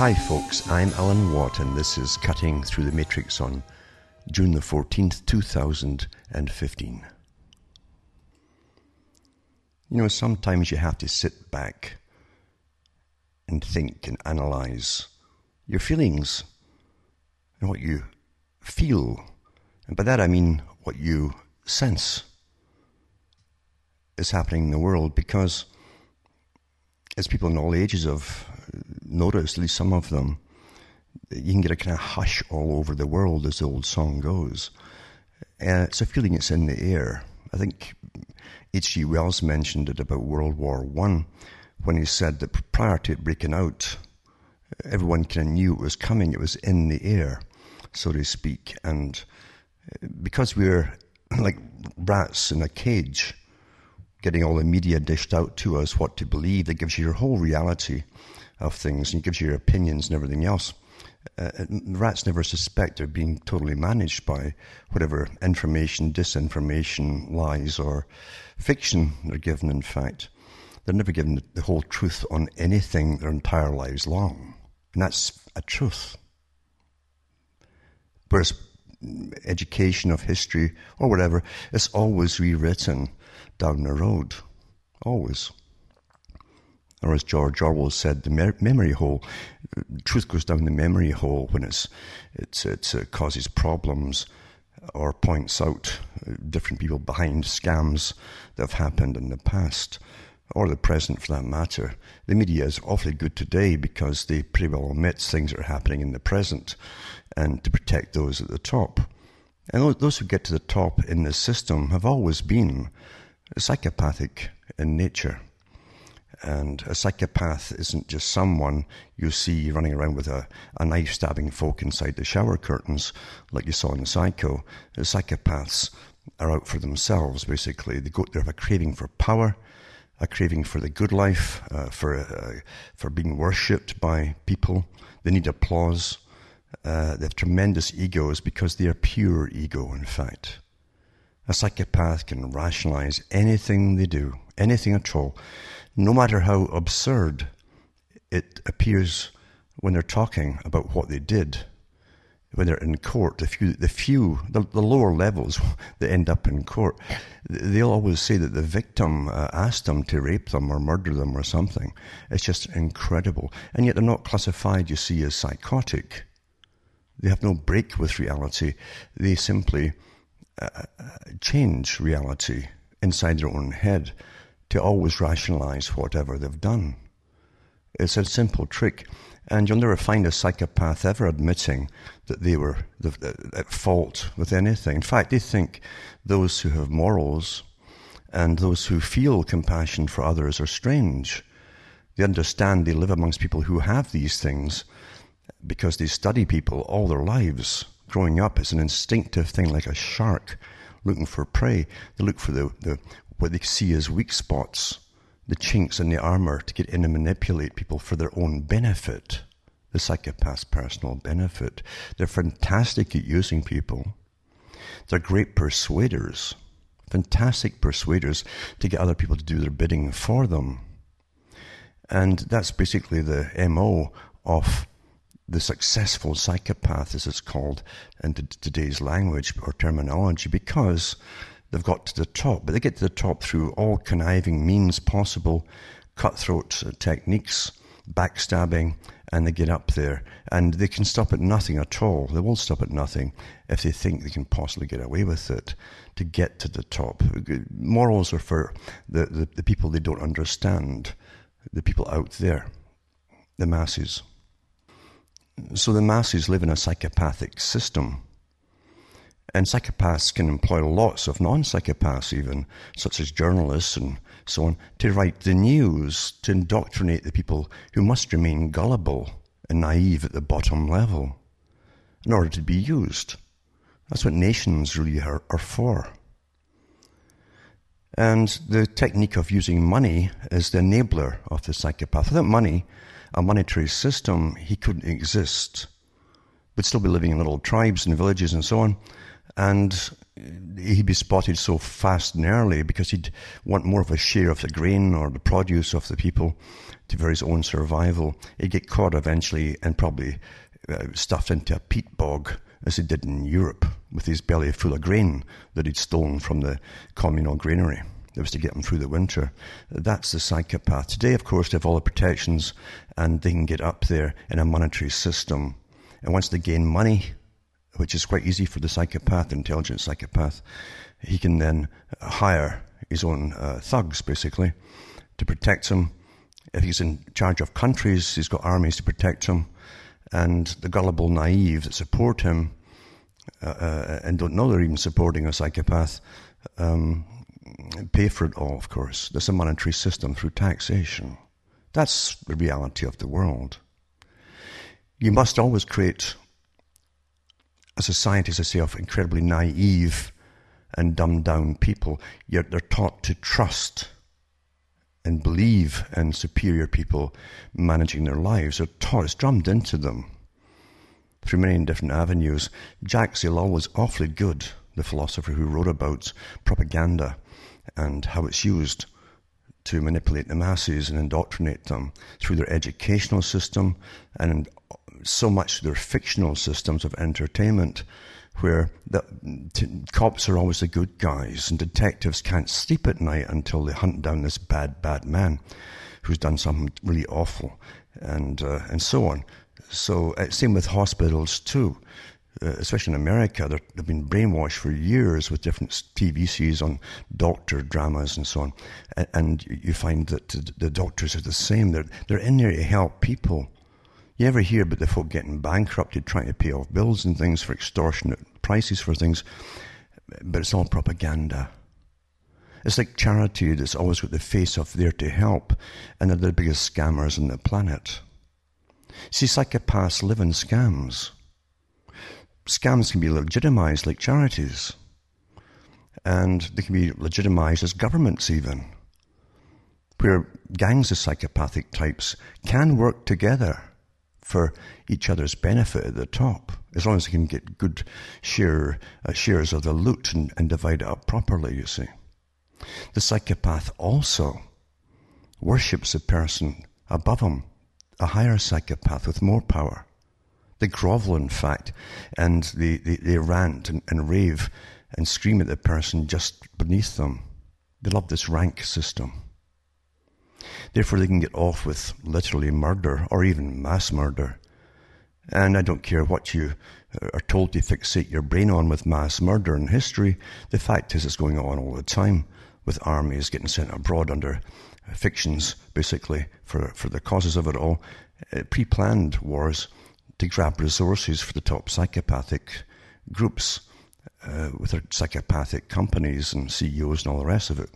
Hi, folks. I'm Alan Watt, and this is Cutting Through the Matrix on June the 14th, 2015. You know, sometimes you have to sit back and think and analyze your feelings and what you feel. And by that I mean what you sense is happening in the world because as people in all ages have noticed, at least some of them, you can get a kind of hush all over the world, as the old song goes. And it's a feeling it's in the air. I think H.G. Wells mentioned it about World War One when he said that prior to it breaking out, everyone kind of knew it was coming. It was in the air, so to speak. And because we're like rats in a cage, getting all the media dished out to us what to believe, that gives you your whole reality of things and gives you your opinions and everything else. Uh, rats never suspect they're being totally managed by whatever information, disinformation, lies, or fiction they're given, in fact. They're never given the whole truth on anything their entire lives long. And that's a truth. Whereas education of history or whatever is always rewritten down the road. Always. Or as George Orwell said, the memory hole. Truth goes down the memory hole when it's, it's, it causes problems or points out different people behind scams that have happened in the past or the present for that matter. The media is awfully good today because they pretty well omit things that are happening in the present and to protect those at the top. And those who get to the top in this system have always been psychopathic in nature. And a psychopath isn't just someone you see running around with a, a knife stabbing folk inside the shower curtains like you saw in Psycho. The psychopaths are out for themselves, basically. They, go, they have a craving for power, a craving for the good life, uh, for, uh, for being worshipped by people. They need applause. Uh, they have tremendous egos because they are pure ego, in fact. A psychopath can rationalize anything they do, anything at all no matter how absurd it appears when they're talking about what they did, when they're in court, the few, the few, the, the lower levels that end up in court, they'll always say that the victim uh, asked them to rape them or murder them or something. It's just incredible. And yet they're not classified, you see, as psychotic. They have no break with reality. They simply uh, uh change reality inside their own head to always rationalize whatever they've done. It's a simple trick, and you'll never find a psychopath ever admitting that they were at fault with anything. In fact, they think those who have morals and those who feel compassion for others are strange. They understand they live amongst people who have these things because they study people all their lives. Growing up, it's an instinctive thing like a shark looking for prey. They look for the, the what they see as weak spots, the chinks in the armor to get in and manipulate people for their own benefit, the psychopath's personal benefit. They're fantastic at using people. They're great persuaders, fantastic persuaders to get other people to do their bidding for them. And that's basically the MO of the successful psychopath, as it's called in today's language or terminology, because they've got to the top, but they get to the top through all conniving means possible, cutthroat uh, techniques, backstabbing, and they get up there. And they can stop at nothing at all. They won't stop at nothing if they think they can possibly get away with it to get to the top. Morals are for the, the, the people they don't understand, the people out there, the masses. So the masses live in a psychopathic system and psychopaths can employ lots of non psychopaths, even, such as journalists and so on, to write the news, to indoctrinate the people who must remain gullible and naive at the bottom level in order to be used. That's what nations really are, are for. And the technique of using money is the enabler of the psychopath. Without money, a monetary system, he couldn't exist. Would still be living in little tribes and villages and so on and he'd be spotted so fast and early because he'd want more of a share of the grain or the produce of the people to for his own survival. He'd get caught eventually and probably uh, stuffed into a peat bog as he did in Europe with his belly full of grain that he'd stolen from the communal granary. That was to get him through the winter. That's the psychopath. Today, of course, they have all the protections and they can get up there in a monetary system. And once they gain money, which is quite easy for the psychopath, intelligent psychopath, he can then hire his own uh, thugs, basically, to protect him. If he's in charge of countries, he's got armies to protect him. And the gullible naive that support him uh, uh, and don't know they're even supporting a psychopath um, pay for it all, of course. There's a monetary system through taxation. That's the reality of the world. You must always create a society, as I say, of incredibly naive and dumbed down people. Yet they're taught to trust and believe in superior people managing their lives. They're taught, it's drummed into them through many different avenues. Jacques Ellul was awfully good, the philosopher who wrote about propaganda and how it's used to manipulate the masses and indoctrinate them through their educational system and so much their fictional systems of entertainment where the t- cops are always the good guys and detectives can't sleep at night until they hunt down this bad, bad man who's done something really awful and, uh, and so on. So, uh, same with hospitals too uh, especially in America, they've been brainwashed for years with different TV series on doctor dramas and so on. And, and you find that the doctors are the same. They're, they're in there to help people. You ever hear about the folk getting bankrupted, trying to pay off bills and things for extortionate prices for things? But it's all propaganda. It's like charity that's always got the face of there to help, and they're the biggest scammers on the planet. See, psychopaths live in scams scams can be legitimized like charities. And they can be legitimized as governments, even, where gangs of psychopathic types can work together for each other's benefit at the top, as long as they can get good share, uh, shares of the loot and, and divide it up properly, you see. The psychopath also worships a person above him, a higher psychopath with more power. They grovel, in fact, and they, they, they rant and, and rave and scream at the person just beneath them. They love this rank system. Therefore, they can get off with literally murder or even mass murder. And I don't care what you are told to fixate your brain on with mass murder in history. The fact is, it's going on all the time with armies getting sent abroad under fictions, basically, for, for the causes of it all. Uh, Pre planned wars to grab resources for the top psychopathic groups uh, with their psychopathic companies and CEOs and all the rest of it.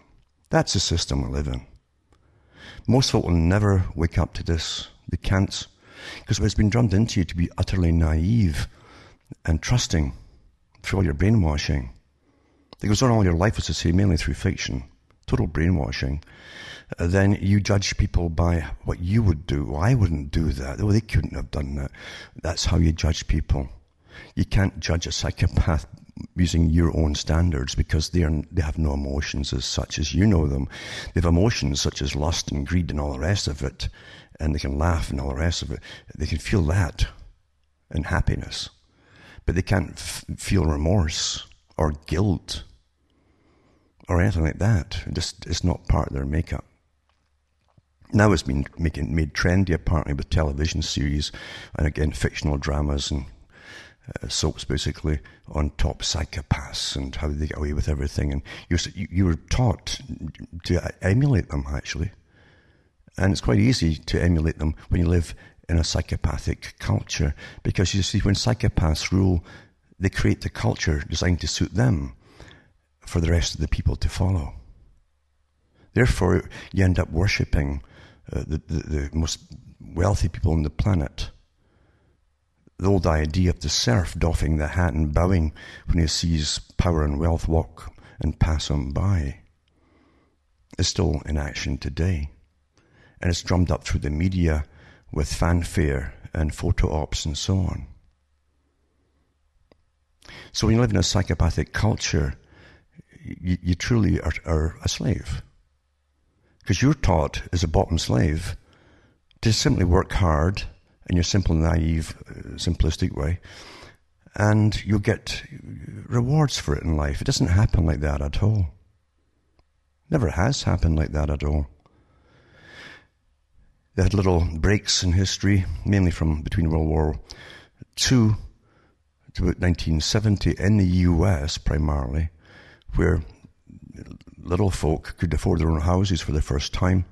That's the system we live in. Most folk will never wake up to this. They can't. Because it's been drummed into you to be utterly naive and trusting through all your brainwashing. It goes on all your life, as I say, mainly through fiction. Total brainwashing. Uh, then you judge people by what you would do. Well, I wouldn't do that. Oh, they couldn't have done that. That's how you judge people. You can't judge a psychopath using your own standards because they are, they have no emotions as such as you know them. They have emotions such as lust and greed and all the rest of it, and they can laugh and all the rest of it. They can feel that and happiness, but they can't f- feel remorse or guilt or anything like that. It just it's not part of their makeup. Now it's been making, made trendy apparently with television series and again fictional dramas and uh, soaps basically on top psychopaths and how they get away with everything. And you you were taught to emulate them actually, and it's quite easy to emulate them when you live in a psychopathic culture because you see when psychopaths rule, they create the culture designed to suit them for the rest of the people to follow. Therefore, you end up worshipping uh, the, the, the most wealthy people on the planet. The old idea of the serf doffing the hat and bowing when he sees power and wealth walk and pass him by is still in action today. And it's drummed up through the media with fanfare and photo ops and so on. So when you live in a psychopathic culture, you, you truly are, are a slave. Because you're taught as a bottom slave to simply work hard in your simple, naive, uh, simplistic way, and you'll get rewards for it in life. It doesn't happen like that at all. Never has happened like that at all. They had little breaks in history, mainly from between World War II to about 1970 in the US primarily, where little folk could afford their own houses for the first time.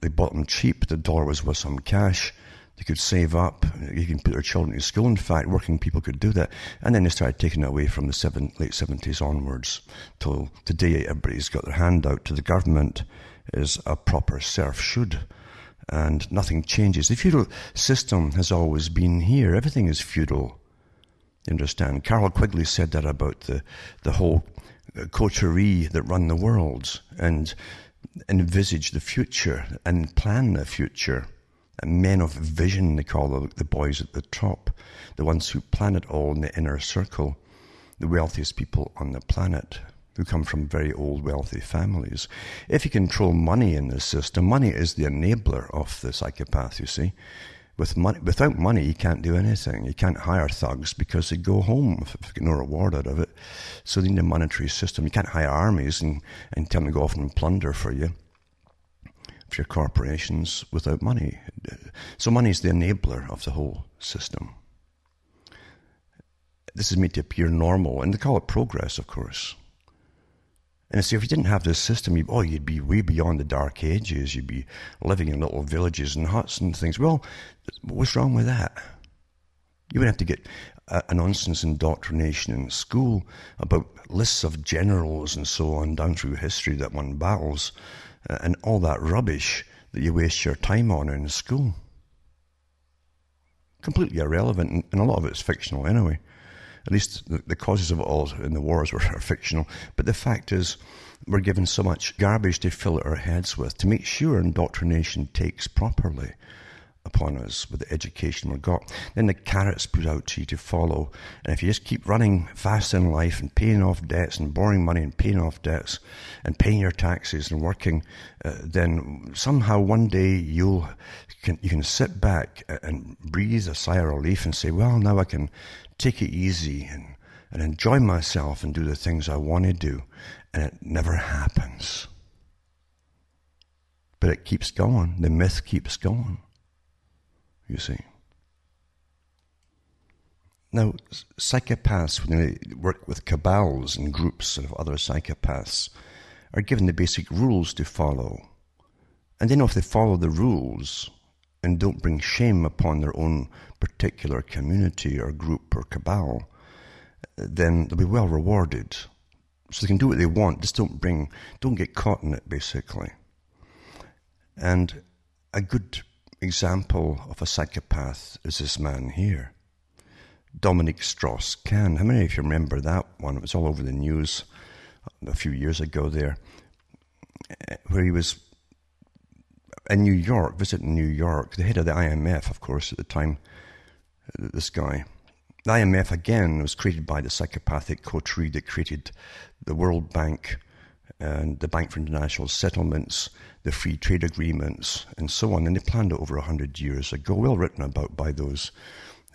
They bought them cheap. The dollar was worth some cash. They could save up. Can put their children to school. In fact, working people could do that. And then they started taking it away from the seven, late 70s onwards. Till today, everybody's got their hand out to the government as a proper serf should. And nothing changes. The feudal system has always been here. Everything is feudal. You understand? Carroll Quigley said that about the, the whole coterie that run the world and envisage the future and plan the future. Men of vision, they call the, the boys at the top, the ones who plan it all in the inner circle, the wealthiest people on the planet who come from very old wealthy families. If you control money in this system, money is the enabler of the psychopath, you see. With money, without money, you can't do anything. You can't hire thugs because they go home if they get no reward out of it. So they need a monetary system. You can't hire armies and, and tell them to go off and plunder for you, your corporations, without money. So money is the enabler of the whole system. This is made to appear normal, and they call it progress, of course. And see, if you didn't have this system, you, oh, you'd be way beyond the dark ages. You'd be living in little villages and huts and things. Well, what's wrong with that? You would have to get a, a nonsense indoctrination in school about lists of generals and so on down through history that won battles Uh, and all that rubbish that you waste your time on in school. Completely irrelevant, and, and a lot of it's fictional anyway. At least the, the causes of it all in the wars were fictional. But the fact is, we're given so much garbage to fill our heads with to make sure indoctrination takes properly upon us with the education we've got. Then the carrots put out to you to follow. And if you just keep running fast in life and paying off debts and borrowing money and paying off debts and paying your taxes and working, uh, then somehow one day you'll can, you can sit back and breathe a sigh of relief and say, well, now I can take it easy and, and enjoy myself and do the things I want to do. And it never happens. But it keeps going. The myth keeps going. You see. Now, psychopaths, when they work with cabals and groups of other psychopaths, are given the basic rules to follow. And they know if they follow the rules, and don't bring shame upon their own particular community or group or cabal, then they'll be well rewarded. So they can do what they want, just don't bring, don't get caught in it, basically. And a good example of a psychopath is this man here, Dominique Strauss-Kahn. How many of you remember that one? It was all over the news a few years ago there, where he was in New York, visiting New York, the head of the IMF, of course, at the time, uh, this guy. The IMF, again, was created by the psychopathic coterie that created the World Bank and the Bank for International Settlements, the free trade agreements, and so on. And they planned it over 100 years ago, well written about by those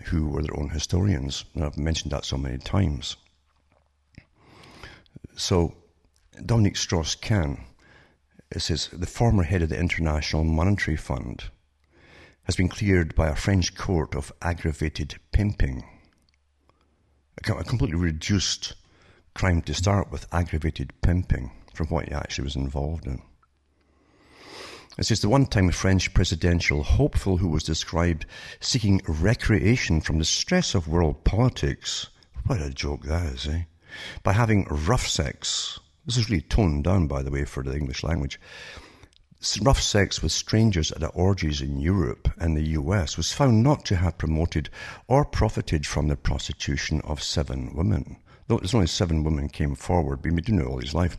who were their own historians. And I've mentioned that so many times. So, Dominique Strauss-Kahn it says the former head of the International Monetary Fund has been cleared by a French court of aggravated pimping. A completely reduced crime to start with, aggravated pimping, from what he actually was involved in. It says the one time French presidential hopeful who was described seeking recreation from the stress of world politics. What a joke that is, eh? By having rough sex this is really toned down, by the way, for the English language. Rough sex with strangers at orgies in Europe and the US was found not to have promoted or profited from the prostitution of seven women. Though there's only seven women came forward, been doing know all his life.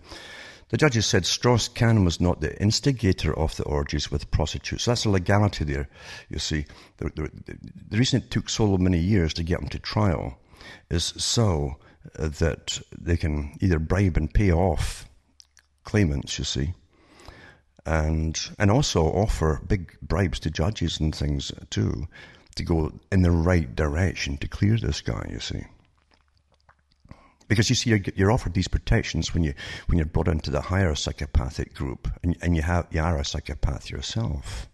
The judges said Strauss-Kahn was not the instigator of the orgies with prostitutes. So that's a legality there, you see. The, the, the reason it took so many years to get him to trial is so uh, that they can either bribe and pay off claimants, you see, and and also offer big bribes to judges and things too to go in the right direction to clear this guy. You see. Because you see, you're, offered these protections when you when you're brought into the higher psychopathic group, and, and you have you are a psychopath yourself.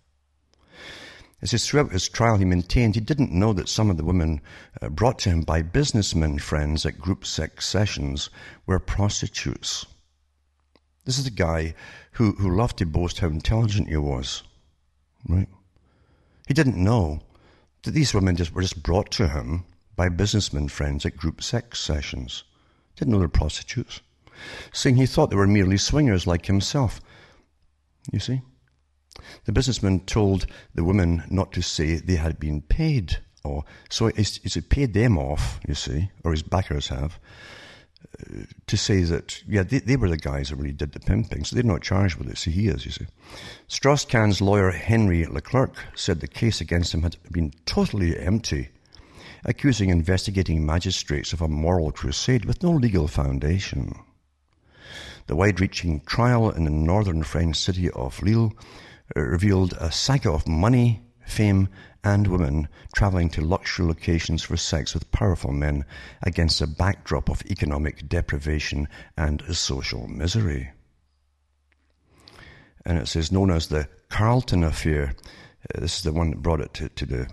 It says throughout his trial, he maintained he didn't know that some of the women uh, brought to him by businessmen friends at group sex sessions were prostitutes. This is the guy who, who loved to boast how intelligent he was. Right? He didn't know that these women just were just brought to him by businessmen friends at group sex sessions. Didn't know they were prostitutes. Saying he thought they were merely swingers like himself. You see? The businessman told the women not to say they had been paid. Or, so he's, he's paid them off, you see, or his backers have, uh, to say that, yeah, they, they, were the guys that really did the pimping, so they're not charged with it, so he is, you see. Strauss-Kahn's lawyer Henri Leclerc said the case against him had been totally empty, accusing investigating magistrates of a moral crusade with no legal foundation. The wide-reaching trial in the northern French city of Lille revealed a saga of money, fame, and women traveling to luxury locations for sex with powerful men against a backdrop of economic deprivation and social misery. And it says, known as the Carlton Affair, uh, this is the one that brought it to, to the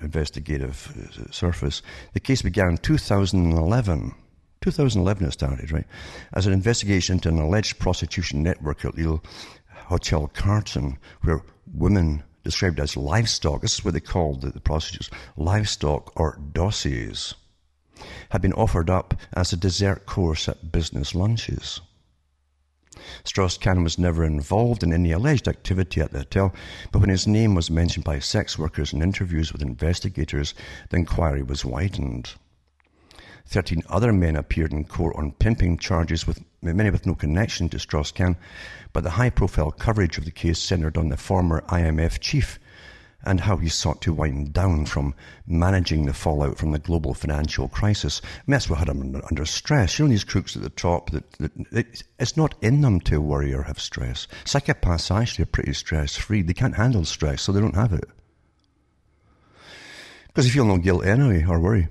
investigative uh, surface. The case began in 2011. 2011 it started, right? As an investigation into an alleged prostitution network at Lille Hotel Carlton, where women described as livestock, this is what they called the, the prostitutes, livestock or dossiers, had been offered up as a dessert course at business lunches. Strauss-Kahn was never involved in any alleged activity at the hotel, but when his name was mentioned by sex workers in interviews with investigators, the inquiry was widened. Thirteen other men appeared in court on pimping charges, with many with no connection to Strauss-Kahn, but the high-profile coverage of the case centered on the former IMF chief and how he sought to wind down from managing the fallout from the global financial crisis. What had him under, stress. You know, these crooks at the top, that, that, it's not in them to worry or have stress. Psychopaths actually are pretty stress-free. They can't handle stress, so they don't have it. Because they feel no guilt anyway, or worry.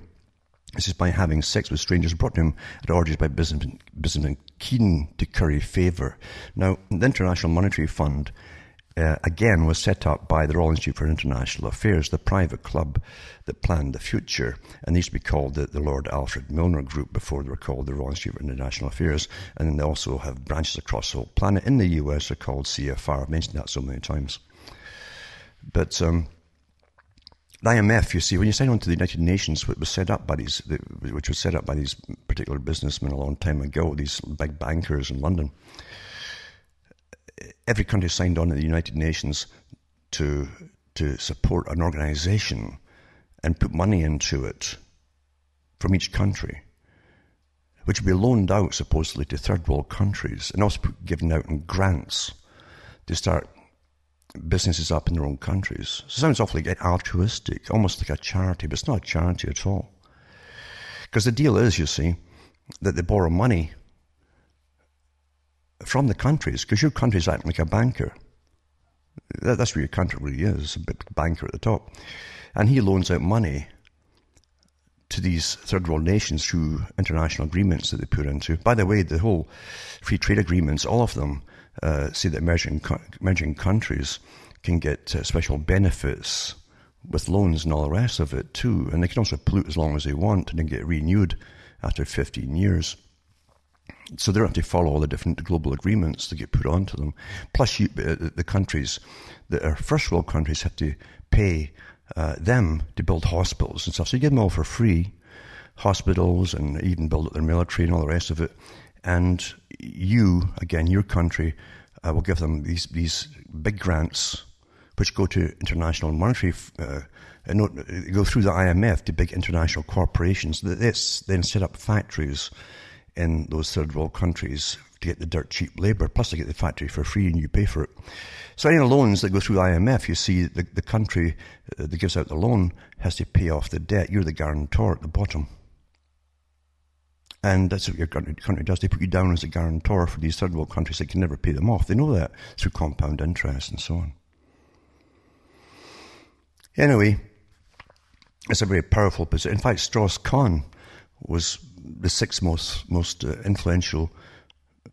This is by having sex with strangers brought to him at orgies by businessmen, businessmen keen to curry favour. Now, the International Monetary Fund, uh, again, was set up by the Royal Institute for International Affairs, the private club that planned the future. And these used to be called the, the Lord Alfred Milner Group before they were called the Royal Institute for International Affairs. And then they also have branches across the whole planet. In the US, they're called CFR. I've mentioned that so many times. But um, the IMF, you see, when you sign on to the United Nations, which was set up by these, which was set up by these particular businessmen a long time ago, these big bankers in London, every country signed on to the United Nations to to support an organisation and put money into it from each country, which would be loaned out supposedly to third world countries and also given out in grants to start businesses up in their own countries. So sounds awfully altruistic, almost like a charity, but it's not a charity at all. Because the deal is, you see, that they borrow money from the countries, because your country's acting like a banker. That, that's where your country really is, a big banker at the top. And he loans out money to these third world nations through international agreements that they put into. By the way, the whole free trade agreements, all of them uh, say that emerging, emerging countries can get uh, special benefits with loans and all the rest of it too. And they can also pollute as long as they want and then get renewed after 15 years. So they don't have to follow all the different global agreements that get put onto them. Plus, you, uh, the countries that are first world countries have to pay uh, them to build hospitals and stuff. So you get them all for free, hospitals and even build up their military and all the rest of it and you, again, your country, uh, will give them these, these big grants which go to international monetary, uh, go through the IMF to big international corporations that this then set up factories in those third world countries to get the dirt cheap labour, plus they get the factory for free and you pay for it. So any loans that go through IMF, you see the, the country uh, that gives out the loan has to pay off the debt. You're the guarantor at the bottom. And that's what your country does. They put you down as a guarantor for these third world countries that can never pay them off. They know that through compound interest and so on. Anyway, it's a very powerful position. In fact, Strauss Kahn was the sixth most, most uh, influential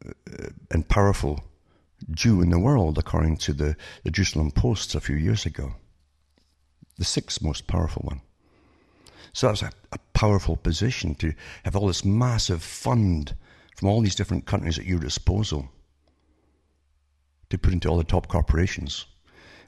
uh, and powerful Jew in the world, according to the, the Jerusalem Post a few years ago. The sixth most powerful one. So that's a, a powerful position to have all this massive fund from all these different countries at your disposal to put into all the top corporations.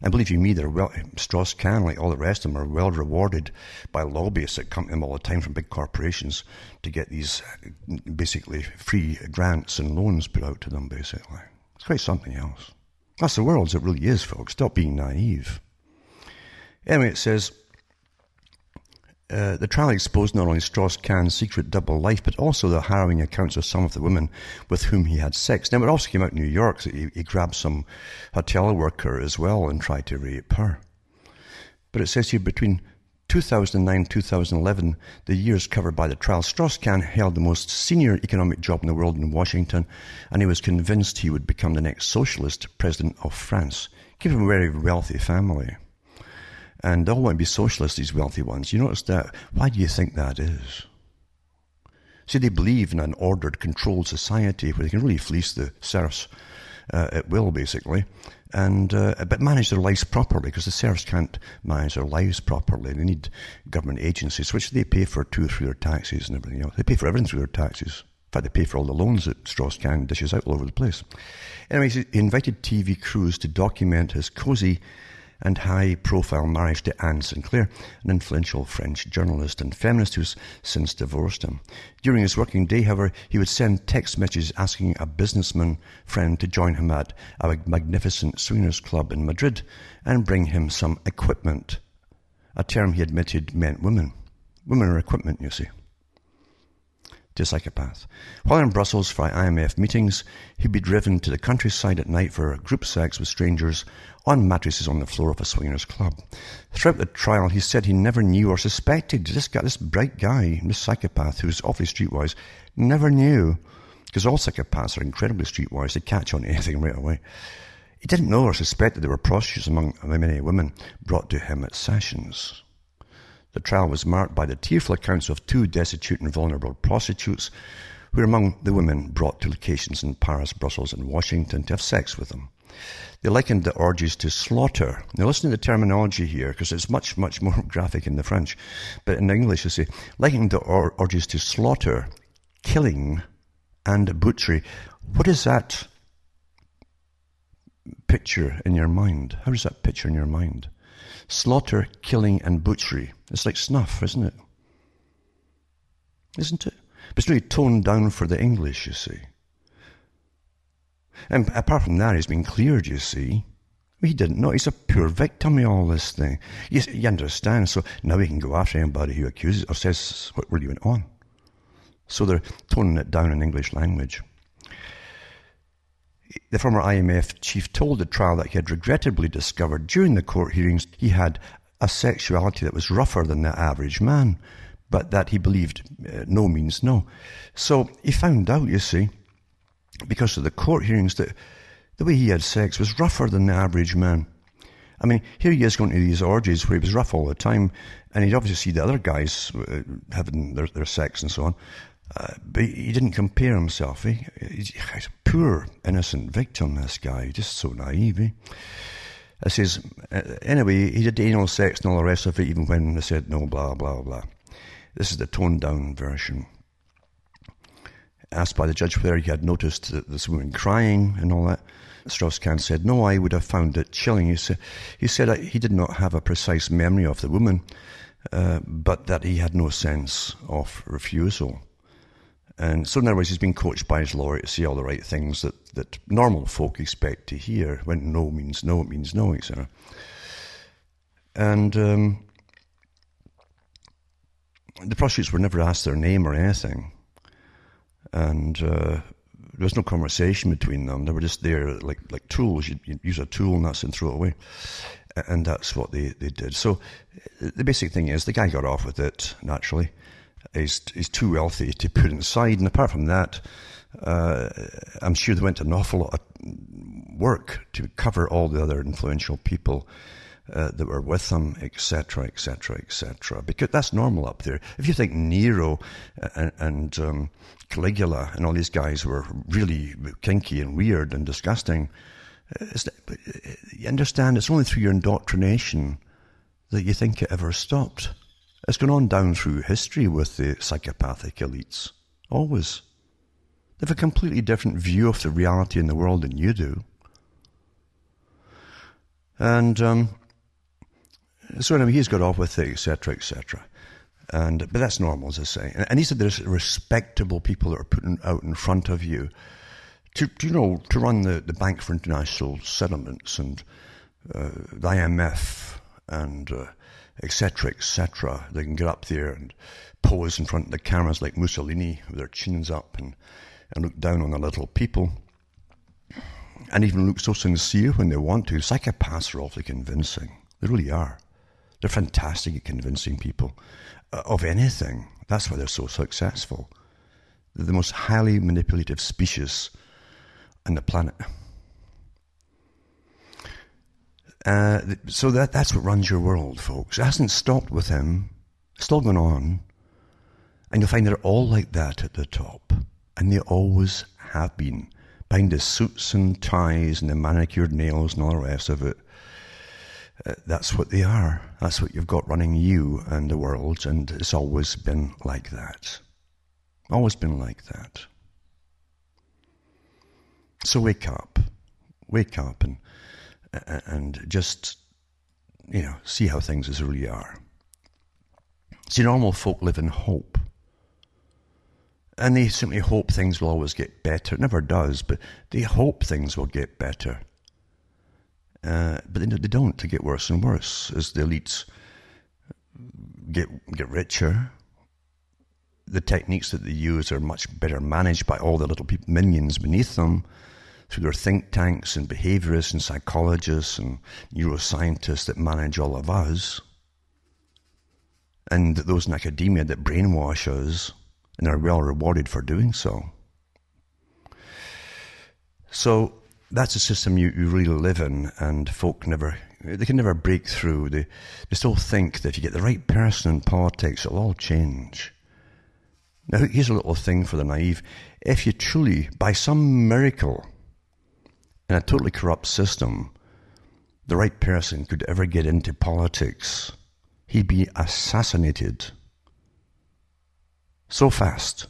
And believe you me, they're well, um, Strauss Kahn, like all the rest of them, are well rewarded by lobbyists that come to them all the time from big corporations to get these uh, basically free grants and loans put out to them, basically. It's quite something else. That's the world as it really is, folks. Stop being naive. Anyway, it says, uh, the trial exposed not only Strauss-Kahn's secret double life, but also the harrowing accounts of some of the women with whom he had sex. Now, it also came out in New York that he, he grabbed some hotel worker as well and tried to rape her. But it says here between 2009 and 2011, the years covered by the trial, Strauss-Kahn held the most senior economic job in the world in Washington, and he was convinced he would become the next socialist president of France. From a very wealthy family. And they all want to be socialists, these wealthy ones. You notice that? Why do you think that is? See, they believe in an ordered, controlled society where they can really fleece the serfs uh, at will, basically, and uh, but manage their lives properly because the serfs can't manage their lives properly. They need government agencies, which they pay for too through their taxes and everything else. They pay for everything through their taxes. In fact, they pay for all the loans that Strauss-Kahn dishes out all over the place. Anyways, he invited TV crews to document his cozy and high profile marriage to Anne Sinclair, an influential French journalist and feminist who's since divorced him. During his working day, however, he would send text messages asking a businessman friend to join him at a magnificent swingers club in Madrid and bring him some equipment, a term he admitted meant women. Women are equipment, you see to a psychopath. While in Brussels for IMF meetings, he'd be driven to the countryside at night for group sex with strangers on mattresses on the floor of a swingers club. Throughout the trial, he said he never knew or suspected this guy, this bright guy, this psychopath who's awfully streetwise, never knew, because all psychopaths are incredibly streetwise, they catch on to anything right away. He didn't know or suspect that there were prostitutes among many women brought to him at sessions. The trial was marked by the tearful accounts of two destitute and vulnerable prostitutes who were among the women brought to locations in Paris, Brussels, and Washington to have sex with them. They likened the orgies to slaughter. Now listen to the terminology here, because it's much, much more graphic in the French. But in English, they say, likened the or- orgies to slaughter, killing, and butchery. What is that picture in your mind? How is that picture in your mind? Slaughter, killing, and butchery. It's like snuff, isn't it? Isn't it? But it's really toned down for the English, you see. And apart from that, he's been cleared, you see. He didn't know. He's a poor victim of all this thing. You, you understand? So now he can go after anybody who accuses or says what really went on. So they're toning it down in English language. The former IMF chief told the trial that he had regrettably discovered during the court hearings he had a sexuality that was rougher than the average man, but that he believed uh, no means no. So he found out, you see, because of the court hearings, that the way he had sex was rougher than the average man. I mean, here he is going to these orgies where he was rough all the time, and he'd obviously see the other guys uh, having their, their sex and so on. Uh, but he didn't compare himself. Eh? He's, he's, a poor, innocent victim, this guy. Just so naive. Eh? It says, uh, anyway, he did anal sex and all the rest of it, even when they said no, blah, blah, blah. This is the toned down version. Asked by the judge whether he had noticed this woman crying and all that, Strauss-Kahn said, no, I would have found it chilling. He said, he, said he did not have a precise memory of the woman, uh, but that he had no sense of refusal. And so, in other words, he's been coached by his lawyer to say all the right things that, that normal folk expect to hear. When no means no, it means no, etc. And um, the prostitutes were never asked their name or anything. And uh, there was no conversation between them. They were just there like, like tools. You'd, you'd use a tool and that's and throw it away. And that's what they, they did. So the basic thing is the guy got off with it, naturally. Is, is too wealthy to put inside. And apart from that, uh, I'm sure they went to an awful lot of work to cover all the other influential people uh, that were with them, etc., etc., etc. Because that's normal up there. If you think Nero and, and um, Caligula and all these guys were really kinky and weird and disgusting, uh, you understand it's only through your indoctrination that you think it ever stopped. It's gone on down through history with the psychopathic elites. Always. They have a completely different view of the reality in the world than you do. And um, so anyway, he's got off with it, etc., etc. And but that's normal, as I say. And, and he said there's respectable people that are put out in front of you to, to you know to run the, the Bank for International Settlements and uh, the IMF and. Uh, etc. etc. they can get up there and pose in front of the cameras like Mussolini with their chins up and, and look down on the little people. And even look so sincere when they want to. Psychopaths are awfully convincing. They really are. They're fantastic at convincing people uh, of anything. That's why they're so successful. They're the most highly manipulative species on the planet. Uh, so that, that's what runs your world, folks. It hasn't stopped with him. It's still going on. And you'll find they're all like that at the top. And they always have been. Behind the suits and ties and the manicured nails and all the rest of it. Uh, that's what they are. That's what you've got running you and the world, and it's always been like that. Always been like that. So wake up, wake up, and and just you know see how things really are. See, normal folk live in hope. And they simply hope things will always get better. It never does, but they hope things will get better. Uh, but they, don't. They get worse and worse as the elites get get richer. The techniques that they use are much better managed by all the little minions beneath them through their think tanks and behaviorists and psychologists and neuroscientists that manage all of us. And those in academia that brainwash us and are well rewarded for doing so. So that's a system you, you really live in, and folk never, they can never break through. They, they still think that if you get the right person in politics, it'll all change. Now, here's a little thing for the naive. If you truly, by some miracle, in a totally corrupt system, the right person could ever get into politics, he'd be assassinated so fast,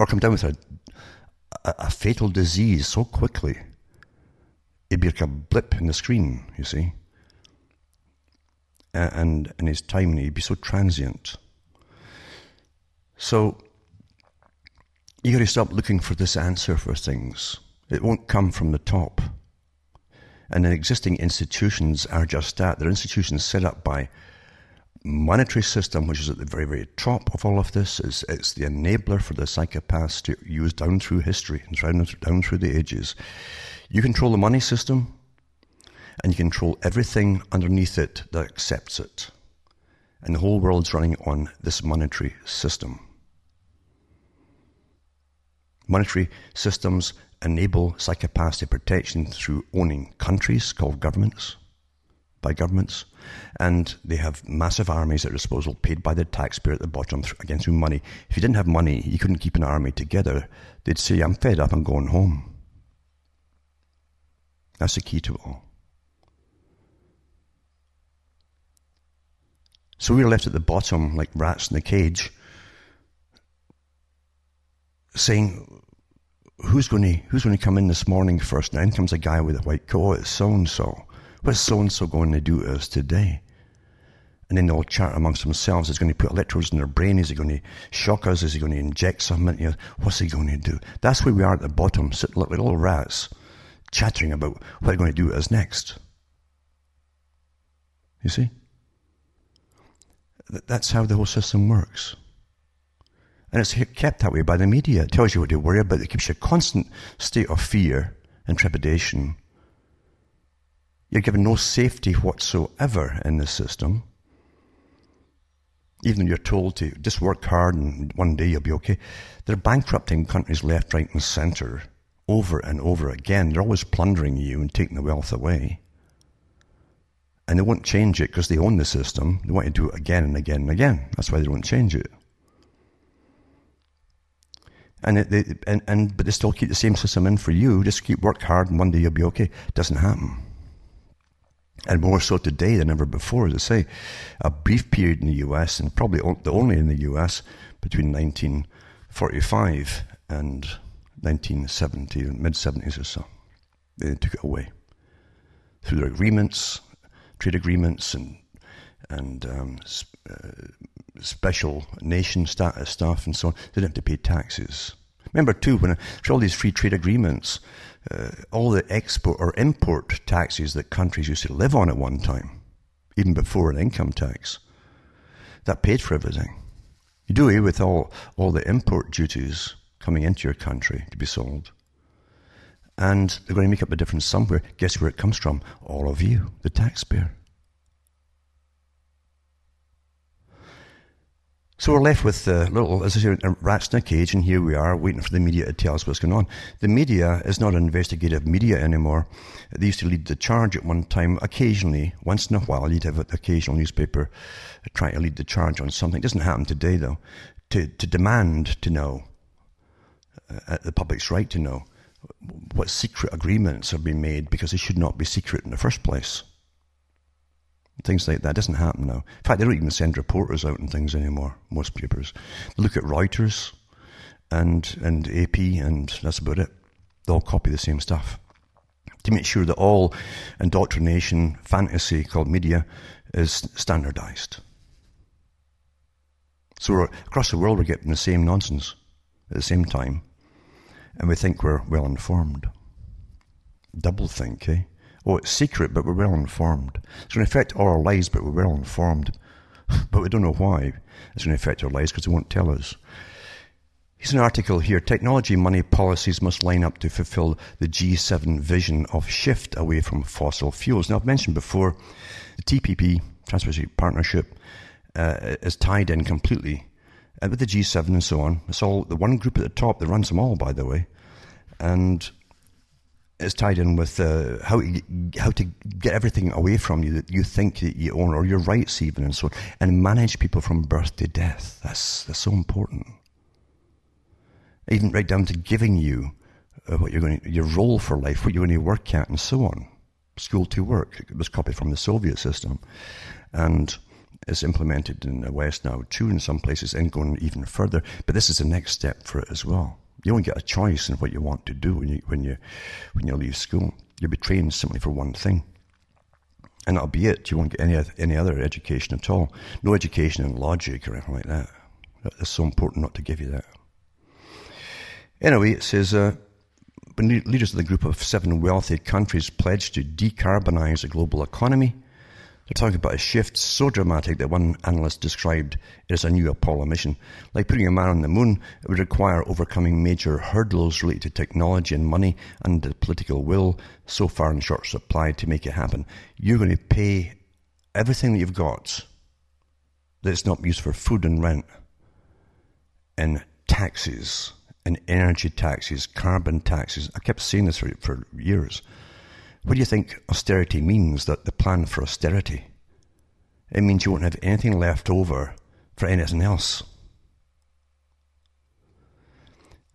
or come down with a a, a fatal disease so quickly. It'd be like a blip in the screen, you see. And in his time, he'd be so transient. So you got to stop looking for this answer for things. It won't come from the top. And the existing institutions are just that. They're institutions set up by monetary system, which is at the very, very top of all of this, is it's the enabler for the psychopaths to use down through history and down, down through the ages. You control the money system, and you control everything underneath it that accepts it. And the whole world's running on this monetary system. Monetary systems enable psychopathy protection through owning countries called governments by governments, and they have massive armies at disposal paid by the taxpayer at the bottom against whom money. If you didn't have money, you couldn't keep an army together. They'd say, I'm fed up, I'm going home. That's the key to it all. So we were left at the bottom like rats in a cage, saying, Who's going to who's going to come in this morning first? And then comes a guy with a white coat. Oh, it's so and so. What's so and so going to do to us today? And then they'll chat amongst themselves. Is going to put electrodes in their brain? Is he going to shock us? Is he going to inject something? You what's he going to do? That's where we are at the bottom, sitting like little rats, chattering about what they're going to do to us next. You see? That's how the whole system works. And it's kept that way by the media. It tells you what to worry about. It keeps you in a constant state of fear and trepidation you're given no safety whatsoever in the system. even though you're told to just work hard and one day you'll be okay. They're bankrupting countries left, right, and centre over and over again. They're always plundering you and taking the wealth away. And they won't change it because they own the system. They want to do it again and again and again. That's why they won't change it. And, it, they, and, and but they still keep the same system in for you. Just keep work hard, and one day you'll be okay. Doesn't happen. And more so today than ever before, as I say, a brief period in the US, and probably the only in the US, between 1945 and 1970, mid 70s or so. They took it away through their agreements, trade agreements, and and um, uh, special nation status stuff and so on. They didn't have to pay taxes. Remember too, when all these free trade agreements, uh, all the export or import taxes that countries used to live on at one time, even before an income tax, that paid for everything. You do away with all, all the import duties coming into your country to be sold. And they're going to make up a difference somewhere. Guess where it comes from? All of you, the taxpayer. So we're left with a little, as I say, rats in a cage, and here we are waiting for the media to tell us what's going on. The media is not investigative media anymore. They used to lead the charge at one time. Occasionally, once in a while, you'd have an occasional newspaper trying to lead the charge on something. It doesn't happen today, though. To, to demand to know, uh, the public's right to know, what secret agreements have been made because they should not be secret in the first place. Things like that doesn't happen now. In fact, they don't even send reporters out and things anymore. Most papers they look at Reuters and and AP, and that's about it. They all copy the same stuff to make sure that all indoctrination fantasy called media is standardized. So across the world, we're getting the same nonsense at the same time, and we think we're well informed. Double think, eh? Oh, it's secret, but we're well informed. It's going to affect all our lives, but we're well informed. but we don't know why it's going to affect our lives because they won't tell us. Here's an article here. Technology money policies must line up to fulfill the G7 vision of shift away from fossil fuels. Now, I've mentioned before the TPP, Trans-Pacific Partnership, uh, is tied in completely uh, with the G7 and so on. It's all the one group at the top that runs them all, by the way. And it's tied in with uh, how to, how to get everything away from you that you think that you own, or your rights even, and so on, and manage people from birth to death. That's that's so important. Even right down to giving you uh, what you're going, to, your role for life, what you're going to work at, and so on. School to work. It was copied from the Soviet system, and is implemented in the West now too, in some places, and going even further. But this is the next step for it as well. You don't get a choice in what you want to do when you when you when you leave school. You'll be trained simply for one thing, and that'll be it. You won't get any any other education at all. No education in logic or anything like that. It's so important not to give you that. Anyway, it says. Uh, when leaders of the group of seven wealthy countries pledged to decarbonize the global economy, they're talking about a shift so dramatic that one analyst described it as a new Apollo mission. Like putting a man on the moon, it would require overcoming major hurdles related to technology and money and the political will so far in short supply to make it happen. You're going to pay everything that you've got that's not used for food and rent and taxes, and energy taxes, carbon taxes. I kept saying this for, for years. What do you think austerity means, that the plan for austerity? It means you won't have anything left over for anything else.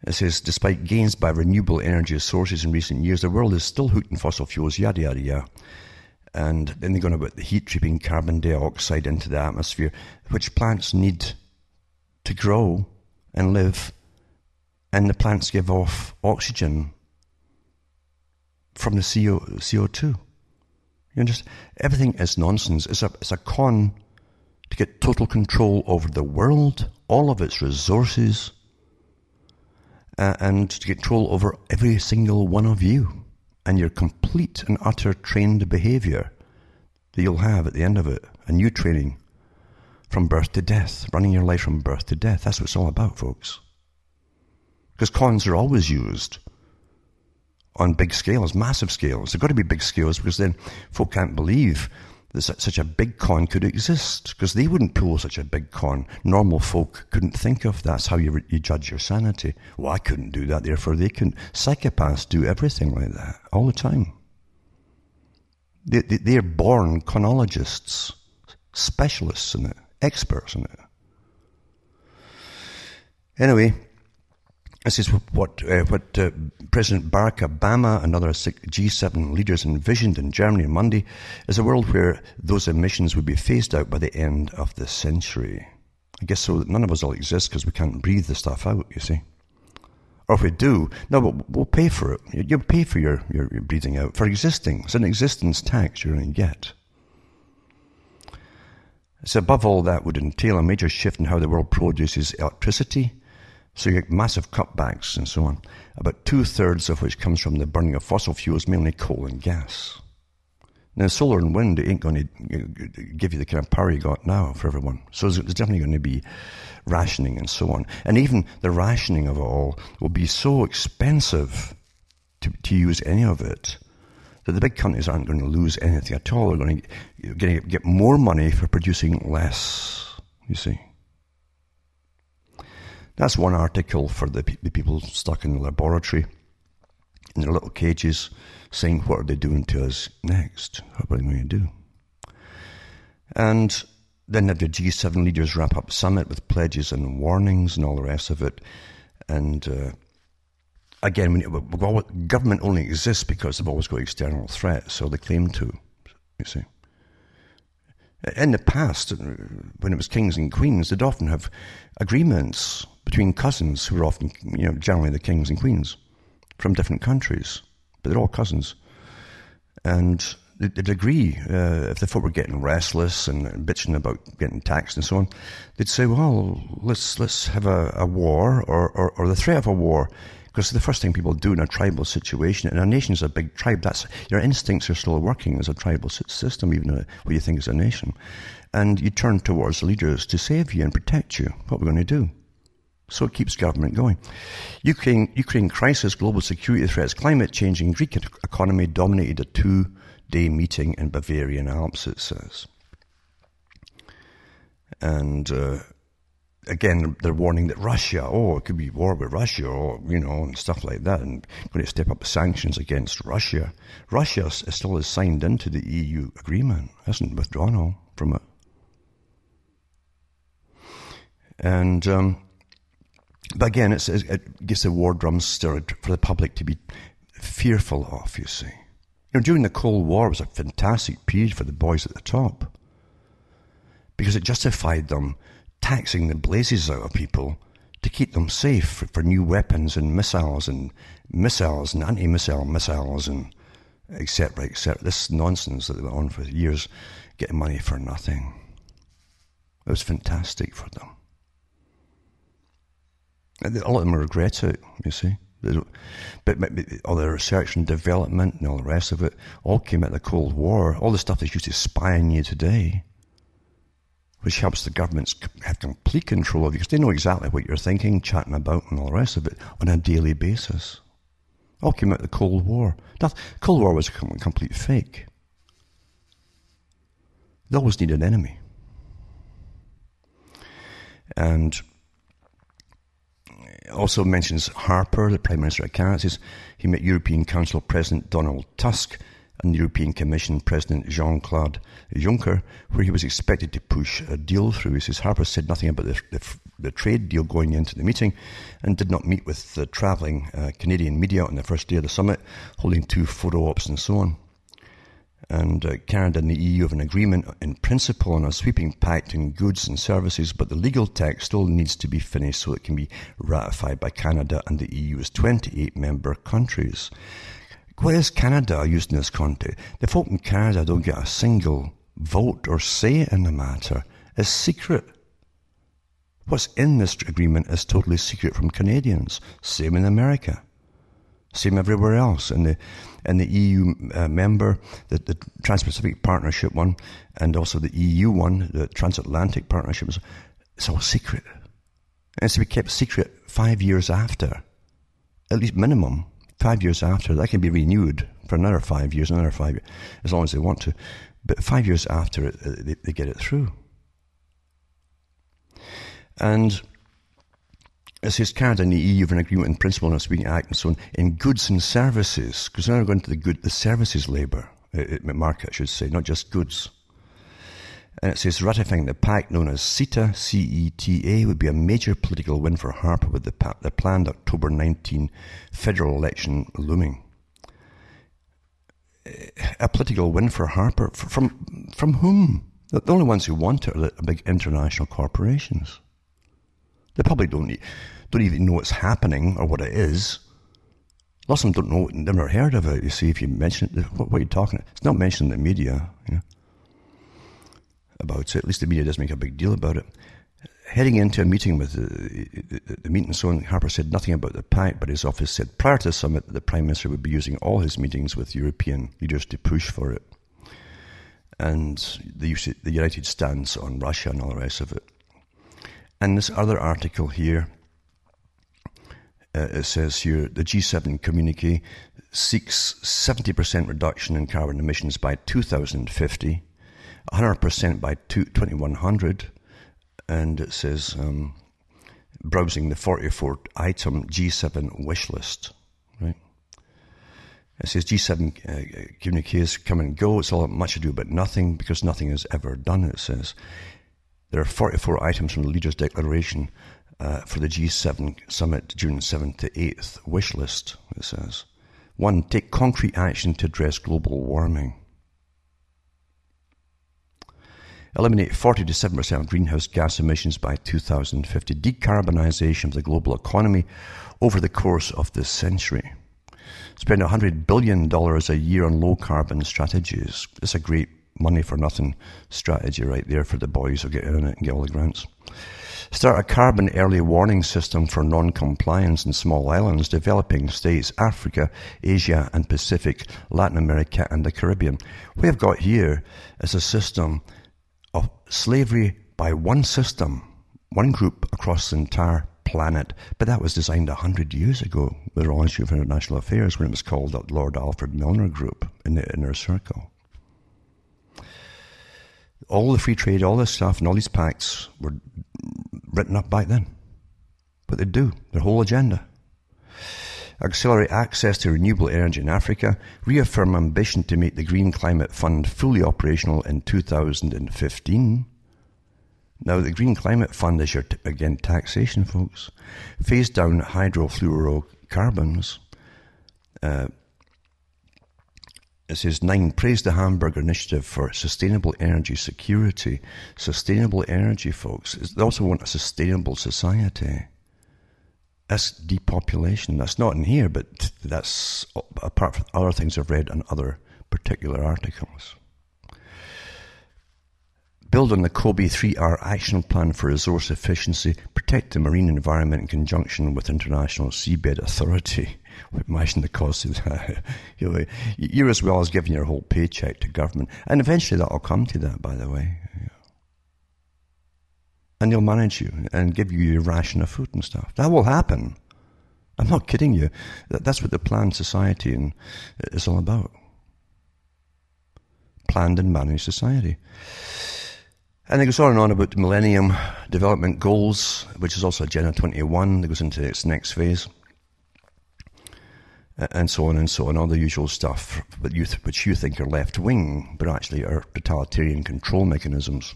It says, despite gains by renewable energy sources in recent years, the world is still hooked in fossil fuels, yada, yada, yada. And then they're going about the heat treating carbon dioxide into the atmosphere, which plants need to grow and live. And the plants give off oxygen from the CO, CO2. You understand? Everything is nonsense. It's a, it's a con to get total control over the world, all of its resources, uh, and to get control over every single one of you and your complete and utter trained behavior that you'll have at the end of it. A new training from birth to death, running your life from birth to death. That's what it's all about, folks. Because cons are always used on big scales, massive scales. They've got to be big scales because then folk can't believe that such a big con could exist because they wouldn't pull such a big con. Normal folk couldn't think of that. that's how you, you judge your sanity. Well, I couldn't do that, therefore they couldn't. Psychopaths do everything like that all the time. They, they, they're born chronologists, specialists in it, experts in it. Anyway, this is what, uh, what uh, President Barack Obama and other G7 leaders envisioned in Germany on Monday is a world where those emissions would be phased out by the end of the century. I guess so that none of us will exist because we can't breathe the stuff out, you see. Or if we do, no, but we'll pay for it. You'll pay for your, your, your breathing out for existing. It's an existence tax you're going to get. So above all, that would entail a major shift in how the world produces electricity so you get massive cutbacks and so on, about two thirds of which comes from the burning of fossil fuels, mainly coal and gas. Now, solar and wind ain't going to give you the kind of power you got now for everyone. So there's definitely going to be rationing and so on. And even the rationing of it all will be so expensive to, to use any of it that the big companies aren't going to lose anything at all. They're going to get, get more money for producing less, you see. That's one article for the, the people stuck in the laboratory in their little cages saying, What are they doing to us next? What are they going to do? And then the G7 leaders wrap up summit with pledges and warnings and all the rest of it. And uh, again, government only exists because they've always got external threats, so they claim to, you see. In the past, when it was kings and queens, they'd often have agreements between cousins who are often, you know, generally the kings and queens from different countries, but they're all cousins. And they'd agree uh, if the folk were getting restless and bitching about getting taxed and so on. They'd say, "Well, let's let's have a, a war or, or, or the threat of a war." Because the first thing people do in a tribal situation, and a nation nation's a big tribe, that's your instincts are still working as a tribal system, even what you think is a nation. And you turn towards leaders to save you and protect you. What we're going to do? So it keeps government going. Ukraine, Ukraine crisis, global security threats, climate change, and Greek economy dominated a two-day meeting in Bavarian Alps, it says. And uh, again, they're warning that Russia, oh, it could be war with Russia, or, you know, and stuff like that, and going to step up sanctions against Russia. Russia still is signed into the EU agreement, hasn't withdrawn all from it. And um, but again, it's, it gets the war drums stirred for the public to be fearful of, you see. You know, during the Cold War, it was a fantastic period for the boys at the top because it justified them taxing the blazes out of people to keep them safe for, for new weapons and missiles and missiles and anti-missile missiles and etc. etc. This nonsense that they went on for years, getting money for nothing. It was fantastic for them. A lot of them regret it, you see. But, all the research and development and all the rest of it all came out of the Cold War. All the stuff that's used to spy on you today, which helps the governments have complete control of you because they know exactly what you're thinking, chatting about, and all the rest of it on a daily basis. All came out of the Cold War. The Cold War was a complete fake. They always need an enemy. And also mentions Harper, the Prime Minister of Canada, he met European Council President Donald Tusk and European Commission President Jean-Claude Juncker, where he was expected to push a deal through. He says Harper said nothing about the, the, the trade deal going into the meeting and did not meet with the travelling uh, Canadian media on the first day of the summit, holding two photo ops and so on and uh, Canada and the EU have an agreement in principle on a sweeping pact in goods and services, but the legal text still needs to be finished so it can be ratified by Canada and the EU's 28 member countries. What is Canada used in this context? The folk in Canada don't get a single vote or say in the matter. It's secret. What's in this agreement is totally secret from Canadians. Same in America. Same everywhere else. And the and the EU uh, member, the, the Trans-Pacific Partnership one, and also the EU one, the Transatlantic Partnership, it's all secret. And it's to be kept secret five years after, at least minimum five years after. That can be renewed for another five years, another five years, as long as they want to. But five years after it, uh, they, they get it through. And it says Canada and the EU have an agreement in principle on Sweden Act and so on in goods and services, because now we're going to the good, the services labour uh, uh, market, I should say, not just goods. And it says ratifying the pact known as CETA, C-E-T-A, would be a major political win for Harper with the, the planned October 19 federal election looming. A political win for Harper from from whom? The only ones who want it are the big international corporations. They probably don't don't even know what's happening or what it is. Lots of them don't know, never heard of it. You see, if you mention it, what, what are you talking? About? It's not mentioned in the media. You know about it. At least the media doesn't make a big deal about it. Heading into a meeting with the, the, the meeting, so on, Harper said nothing about the pact, but his office said prior to the summit, that the Prime Minister would be using all his meetings with European leaders to push for it. And the, United stance on Russia and all the rest of it. And this other article here, uh, it says here the G7 communique seeks 70% reduction in carbon emissions by 2050 100% by 2100. And it says, um, browsing the 44 item G7 wish list, right? It says G7 uh, communiques come and go. It's all much ado about nothing because nothing is ever done, it says. There are 44 items from the Leaders' Declaration uh, for the G7 summit June 7th to 8th wish list, it says. One, take concrete action to address global warming eliminate 40 to 7% of greenhouse gas emissions by 2050, decarbonisation of the global economy over the course of this century. Spend $100 billion a year on low carbon strategies. It's a great money for nothing strategy right there for the boys who get in on it and get all the grants. Start a carbon early warning system for non-compliance in small islands, developing states, Africa, Asia and Pacific, Latin America and the Caribbean. What we have got here is a system of slavery by one system, one group across the entire planet. But that was designed a hundred years ago with the Royal Institute of International Affairs when it was called the Lord Alfred Milner Group in the inner circle. All the free trade, all this stuff, and all these pacts were written up back then. But they do, their whole agenda accelerate access to renewable energy in Africa, reaffirm ambition to make the Green Climate Fund fully operational in 2015. Now, the Green Climate Fund is your, t- again, taxation, folks. Phase down hydrofluorocarbons. Uh, it says nine, praise the Hamburg Initiative for sustainable energy security. Sustainable energy, folks. They also want a sustainable society. That's depopulation. That's not in here, but that's uh, apart from other things I've read on other particular articles. Build on the Kobe 3R action plan for resource efficiency, protect the marine environment in conjunction with International Seabed Authority. Imagine the cost of that. You're as well as giving your whole paycheck to government. And eventually that'll come to that, by the way and they'll manage you and give you your ration of food and stuff. That will happen. I'm not kidding you. That's what the planned society is all about. Planned and managed society. And it goes on and on about the Millennium Development Goals, which is also Agenda 21 that goes into its next phase. And so on and so on, all the usual stuff, which you think are left wing, but actually are totalitarian control mechanisms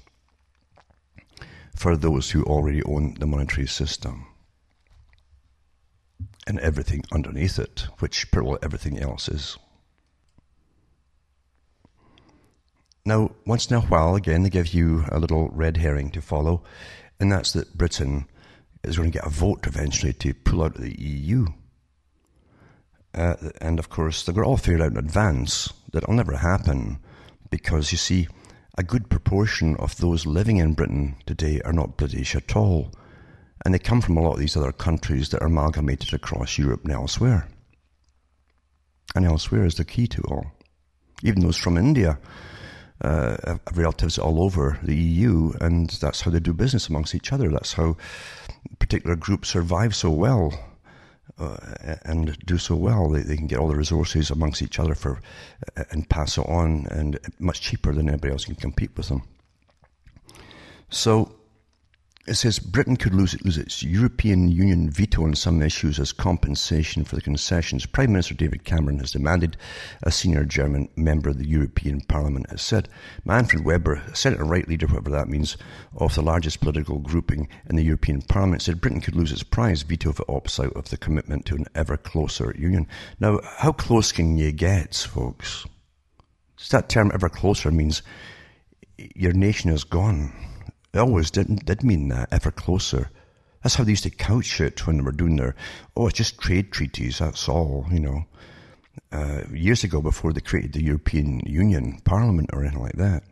for those who already own the monetary system and everything underneath it, which parallel everything else is. Now, once in a while, again, they give you a little red herring to follow, and that's that Britain is going to get a vote eventually to pull out of the EU. Uh, and of course, they've got all figured out in advance that it'll never happen because you see, a good proportion of those living in Britain today are not British at all. And they come from a lot of these other countries that are amalgamated across Europe and elsewhere. And elsewhere is the key to all. Even those from India uh, have relatives all over the EU, and that's how they do business amongst each other. That's how particular groups survive so well uh, and do so well. They, they can get all the resources amongst each other for uh, and pass it on, and much cheaper than anybody else can compete with them. So it says Britain could lose, lose its European Union veto on some issues as compensation for the concessions. Prime Minister David Cameron has demanded, a senior German member of the European Parliament has said. Manfred Weber, Senate right leader, whatever that means, of the largest political grouping in the European Parliament, said Britain could lose its prize veto if it opts out of the commitment to an ever closer union. Now, how close can you get, folks? Does That term ever closer means your nation is gone it always did, did mean that, ever closer. That's how they used to couch it when they were doing their, oh, it's just trade treaties, that's all, you know. Uh, years ago, before they created the European Union Parliament or anything like that.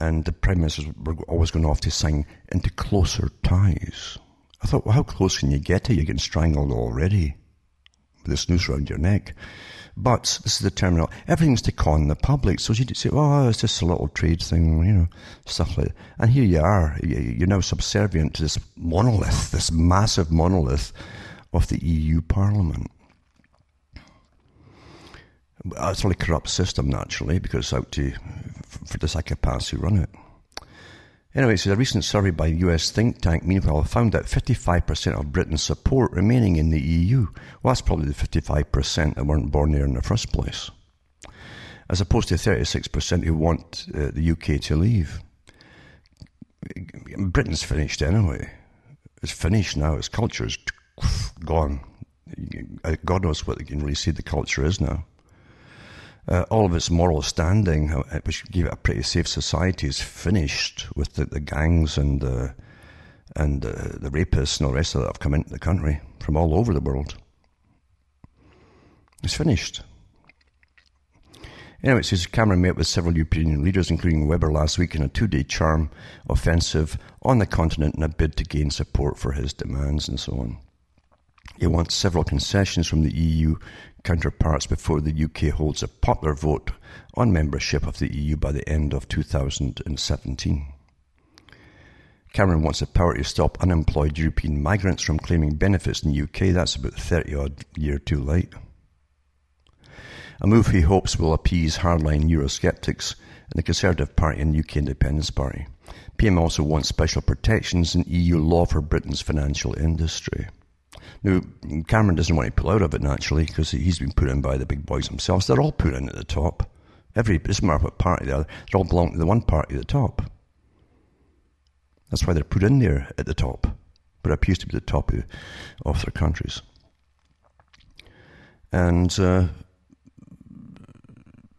And the prime ministers were always going off to sign into closer ties. I thought, well, how close can you get to? You're getting strangled already with this noose around your neck. But this is the terminal. Everything's to con the public. So you say, oh, it's just a little trade thing, you know, stuff like that. And here you are. You're now subservient to this monolith, this massive monolith of the EU Parliament. It's a corrupt system, naturally, because it's out to, for the psychopaths who run it. Anyway, so a recent survey by US think tank, meanwhile, found that 55% of Britain's support remaining in the EU. Well, that's probably the 55% that weren't born there in the first place. As opposed to 36% who want uh, the UK to leave. Britain's finished anyway. It's finished now. Its culture is gone. God knows what you can really see the culture is now uh, all of its moral standing, uh, which gave it a pretty safe society, is finished with the, the gangs and the and uh, the rapists and all the rest of that have come into the country from all over the world. It's finished. Anyway, it says Cameron met with several European leaders, including Weber, last week in a two day charm offensive on the continent in a bid to gain support for his demands and so on. He wants several concessions from the EU counterparts before the UK holds a popular vote on membership of the EU by the end of 2017. Cameron wants the power to stop unemployed European migrants from claiming benefits in the UK. That's about 30 odd year too late. A move he hopes will appease hardline Eurosceptics and the Conservative Party and UK Independence Party. PM also wants special protections in EU law for Britain's financial industry. Now, Cameron doesn't want to pull out of it naturally because he's been put in by the big boys themselves. They're all put in at the top. Every, it doesn't matter what party they are, they all belong to the one party at the top. That's why they're put in there at the top. But it appears to be the top of, their countries. And uh,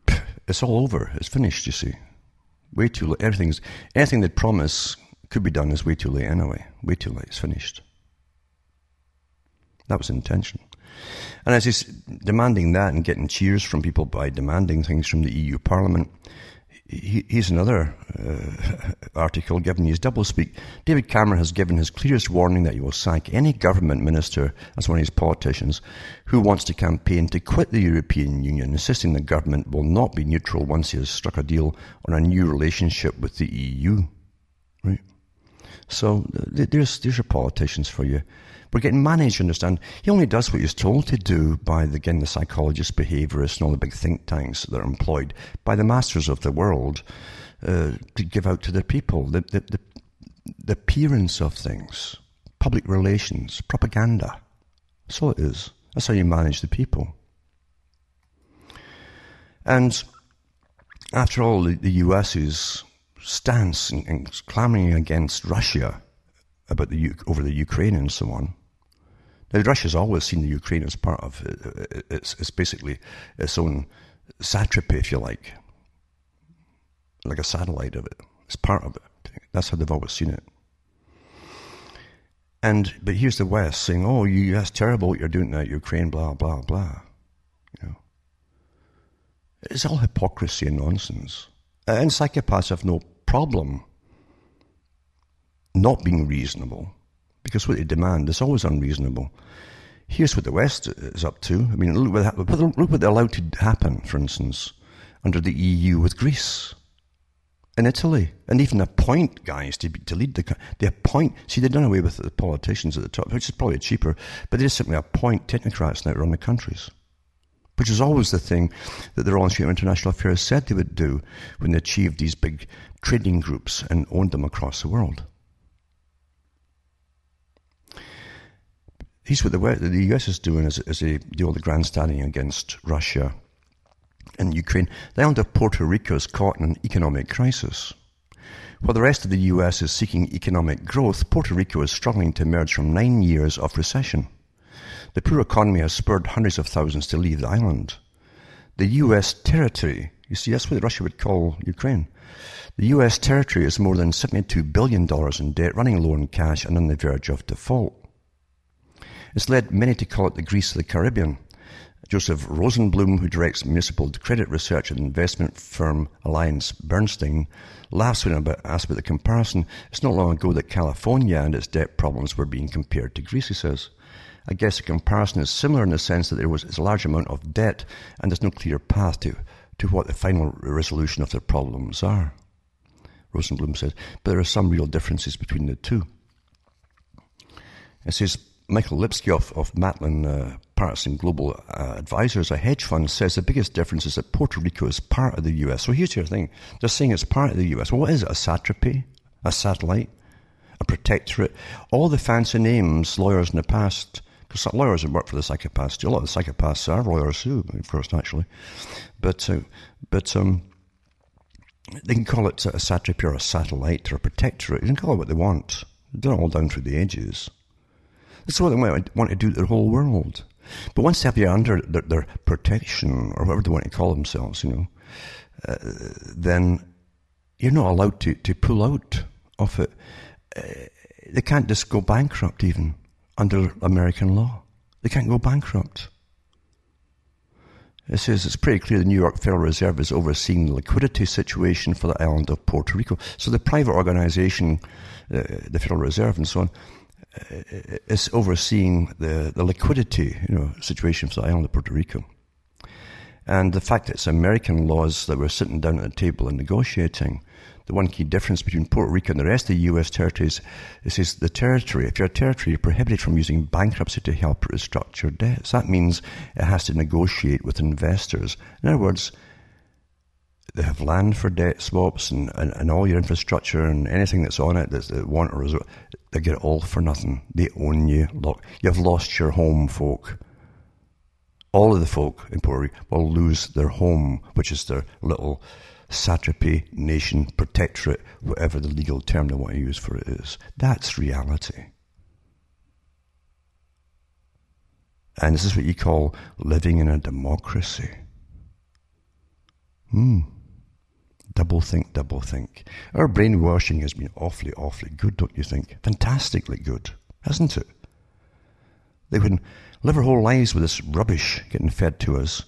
it's all over. It's finished, you see. Way too late. Everything's, anything they promise could be done is way too late anyway. Way too late. It's finished. That was intention. And as he's demanding that and getting cheers from people by demanding things from the EU Parliament, he, he's another uh, article giving his doublespeak. David Cameron has given his clearest warning that he will sack any government minister, as one of his politicians, who wants to campaign to quit the European Union, insisting the government will not be neutral once he has struck a deal on a new relationship with the EU. Right? So there's, there's your politicians for you. We're getting managed, understand? He only does what he's told to do by, the, again, the psychologists, behaviorists, and all the big think tanks that are employed by the masters of the world uh, to give out to the people. The, the, the, the appearance of things, public relations, propaganda. All it is. That's how you manage the people. And after all, the, the US's stance and, and clamoring against Russia about the over the Ukraine and so on. Now, Russia's always seen the Ukraine as part of it. It's, it's basically its own satrapy, if you like, like a satellite of it. It's part of it. That's how they've always seen it. And but here's the West saying, "Oh, you that's terrible what you're doing now, Ukraine, blah blah blah." You know, it's all hypocrisy and nonsense. And psychopaths have no problem not being reasonable, because what they demand is always unreasonable. Here's what the West is up to. I mean, look what, look what they allowed to happen, for instance, under the EU with Greece. in Italy, and even appoint guys to, to lead the. They appoint. See, they've done away with the politicians at the top, which is probably cheaper, but they just simply appoint technocrats now to run the countries. Which is always the thing that the Royal Institute of International Affairs said they would do when they achieved these big trading groups and owned them across the world. Here's what the, the US is doing as, as they do all the grandstanding against Russia and Ukraine. The island of Puerto Rico is caught in an economic crisis. While the rest of the US is seeking economic growth, Puerto Rico is struggling to emerge from nine years of recession. The poor economy has spurred hundreds of thousands to leave the island. The US territory, you see, that's what Russia would call Ukraine. The US territory is more than $72 billion in debt, running low on cash and on the verge of default. It's led many to call it the Greece of the Caribbean. Joseph Rosenblum, who directs municipal credit research and investment firm Alliance Bernstein, laughs when asked about the comparison. It's not long ago that California and its debt problems were being compared to Greece, he says. I guess the comparison is similar in the sense that there was a large amount of debt and there's no clear path to, to what the final resolution of their problems are. Rosenblum says, but there are some real differences between the two. It says, Michael Lipsky of, of Matlin uh, Patterson Global uh, Advisors, a hedge fund, says the biggest difference is that Puerto Rico is part of the US. So here's your thing. They're saying it's part of the US. Well, what is it? A satrapy? A satellite? A protectorate? All the fancy names lawyers in the past, because lawyers have work for the psychopaths. A lot of the psychopaths are lawyers too, of course, naturally. But, uh, but um, they can call it a satrapy or a satellite or a protectorate. You can call it what they want. They're all down through the edges. That's what they want to do to the whole world. But once they have you under their, their, protection, or whatever they want to call themselves, you know, uh, then you're not allowed to, to pull out of it. Uh, they can't just go bankrupt even under American law. They can't go bankrupt. It says it's pretty clear the New York Federal Reserve is overseeing the liquidity situation for the island of Puerto Rico. So the private organization, uh, the Federal Reserve and so on, is overseeing the, the liquidity you know, situation for the island of Puerto Rico. And the fact that it's American laws that we're sitting down at the table and negotiating, the one key difference between Puerto Rico and the rest of the U.S. territories is, is the territory. If you're a territory, you're prohibited from using bankruptcy to help restructure debts. That means it has to negotiate with investors. In other words, they have land for debt swaps and, and, and all your infrastructure and anything that's on it that's that want a resort, they get it all for nothing. They own you. Look, you've lost your home, folk. All of the folk in Puerto Rico will lose their home, which is their little satrapy, nation, protectorate, whatever the legal term they want to use for it is. That's reality. And this is what you call living in a democracy. Hmm. Double think, double think. Our brainwashing has been awfully, awfully good, don't you think? Fantastically good, hasn't it? They would live our whole lives with this rubbish getting fed to us.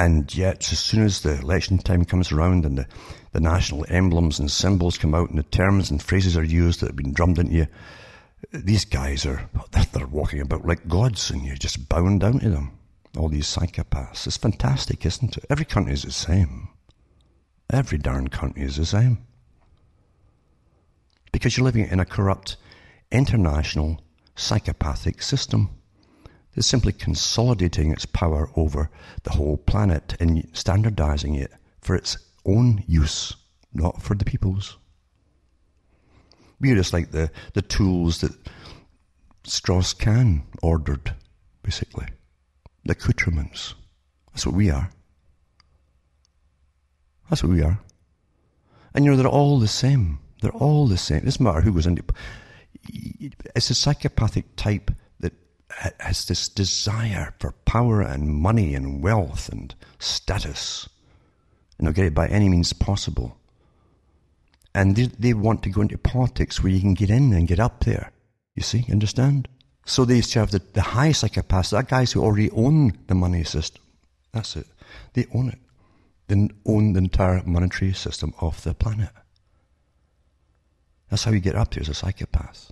And yet, as soon as the election time comes around and the, the national emblems and symbols come out and the terms and phrases are used that have been drummed into you, these guys are, they're walking about like gods and you're just bound down to them. All these psychopaths. It's fantastic, isn't it? Every country is the same. Every darn country is the same. Because you're living in a corrupt, international, psychopathic system that's simply consolidating its power over the whole planet and standardizing it for its own use, not for the people's. We're just like the, the tools that Strauss Kahn ordered, basically. The accoutrements. That's what we are. That's what we are. And you know, they're all the same. They're all the same. It doesn't matter who goes into it's a psychopathic type has this desire for power and money and wealth and status. And they'll get it by any means possible. And they, they want to go into politics where you can get in and get up there. You see, understand? So they have the, the high psychopaths, that guys who already own the money system. That's it. They own it They own the entire monetary system of the planet. That's how you get up there as a psychopath.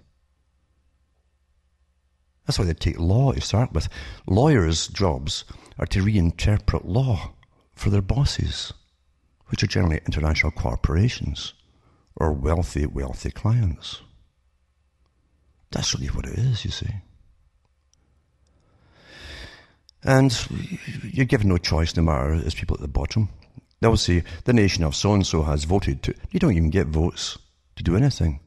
That's why they take law to start with. Lawyers' jobs are to reinterpret law for their bosses, which are generally international corporations or wealthy, wealthy clients. That's really what it is, you see. And you're given no choice no matter as people at the bottom. They'll say, the nation of so and so has voted to. You don't even get votes to do anything.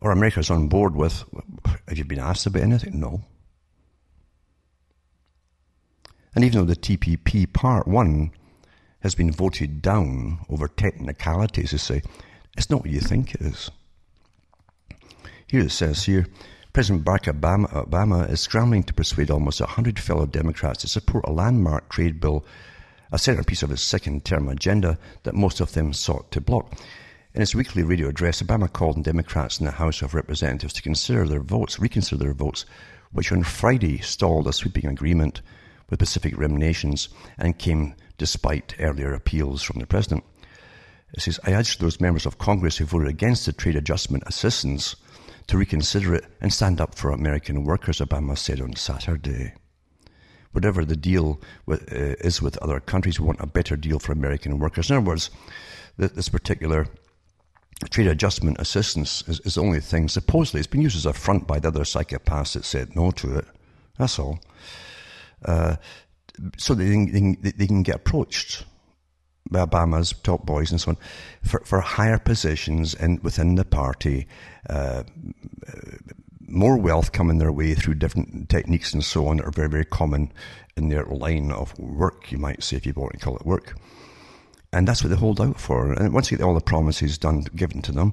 Or America's on board with, have you been asked about anything? No. And even though the TPP Part 1 has been voted down over technicalities, to say, it's not what you think it is. Here it says here, President Barack Obama, Obama is scrambling to persuade almost 100 fellow Democrats to support a landmark trade bill, a centerpiece of his second term agenda that most of them sought to block. In his weekly radio address, Obama called on Democrats in the House of Representatives to consider their votes, reconsider their votes, which on Friday stalled a sweeping agreement with Pacific Rim nations and came despite earlier appeals from the president. It says, I urge those members of Congress who voted against the trade adjustment assistance to reconsider it and stand up for American workers, Obama said on Saturday. Whatever the deal with, uh, is with other countries, we want a better deal for American workers. In other words, this particular trade adjustment assistance is, is the only thing, supposedly, it's been used as a front by the other psychopaths that said no to it. That's all. Uh, so they, they, they can get approached by Obama's top boys and so on for, for higher positions and within the party, uh, more wealth coming their way through different techniques and so on that are very, very common in their line of work, you might say, if you want to call it work. And that's what they hold out for. And once you get all the promises done, given to them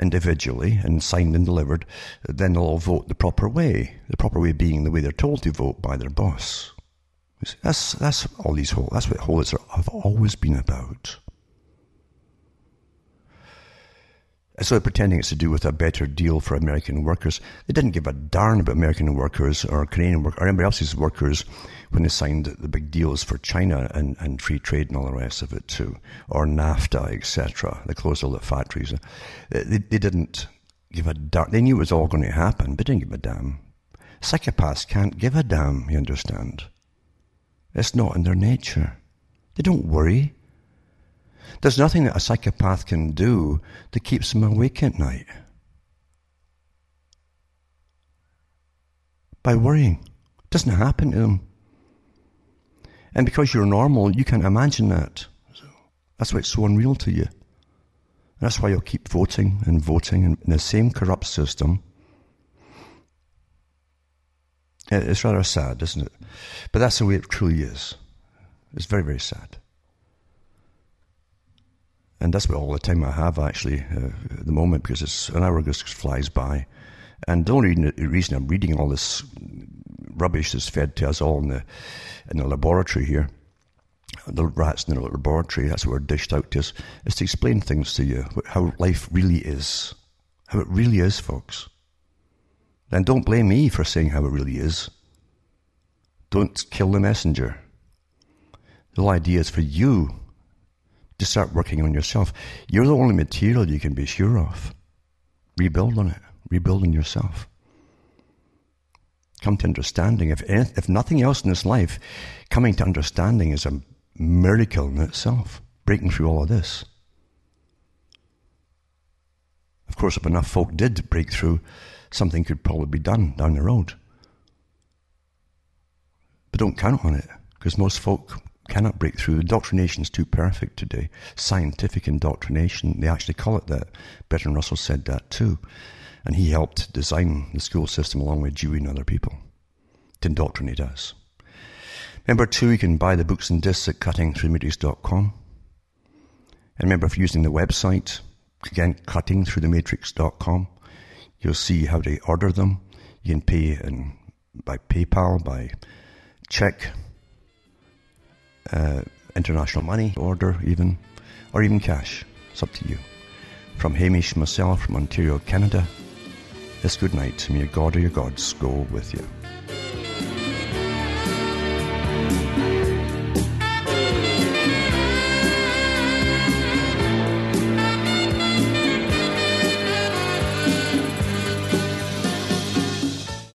individually and signed and delivered, then they'll all vote the proper way. The proper way being the way they're told to vote by their boss. That's, that's all these holes, that's what holes have always been about. So pretending it's to do with a better deal for American workers. They didn't give a darn about American workers or Canadian workers or anybody else's workers when they signed the big deals for China and, and free trade and all the rest of it too, or NAFTA, etc. They closed all the factories. Uh, they, they didn't give a darn. They knew it was all going to happen, but didn't give a damn. Psychopaths can't give a damn, you understand. It's not in their nature. They don't worry. There's nothing that a psychopath can do that keeps them awake at night. By worrying. It doesn't happen to them. And because you're normal, you can't imagine that. That's why it's so unreal to you. That's why you'll keep voting and voting in the same corrupt system. It's rather sad, isn't it? But that's the way it truly is. It's very, very sad. And that's what all the time I have actually uh, at the moment because it's an hour just flies by. And the only reason I'm reading all this rubbish that's fed to us all in the in the laboratory here, the rats in the laboratory, that's what we're dished out to us, is to explain things to you, how life really is, how it really is, folks. Then don't blame me for saying how it really is. Don't kill the messenger. The whole idea is for you to start working on yourself. You're the only material you can be sure of. Rebuild on it. Rebuild on yourself. Come to understanding. If, if nothing else in this life, coming to understanding is a miracle in itself. Breaking through all of this. Of course, if enough folk did break through, something could probably be done down the road. But don't count on it, because most folk cannot break through. Indoctrination is too perfect today. Scientific indoctrination, they actually call it that. Bertrand Russell said that too. And he helped design the school system along with Dewey and other people to indoctrinate us. Number two, you can buy the books and discs at cuttingthroughthematrix.com. And remember, if you're using the website, again, cuttingthroughthematrix.com, you'll see how to order them. You can pay in, by PayPal, by check, uh, international money order even, or even cash. It's up to you. From Hamish myself from Ontario, Canada, this good night. May your God or your gods go with you.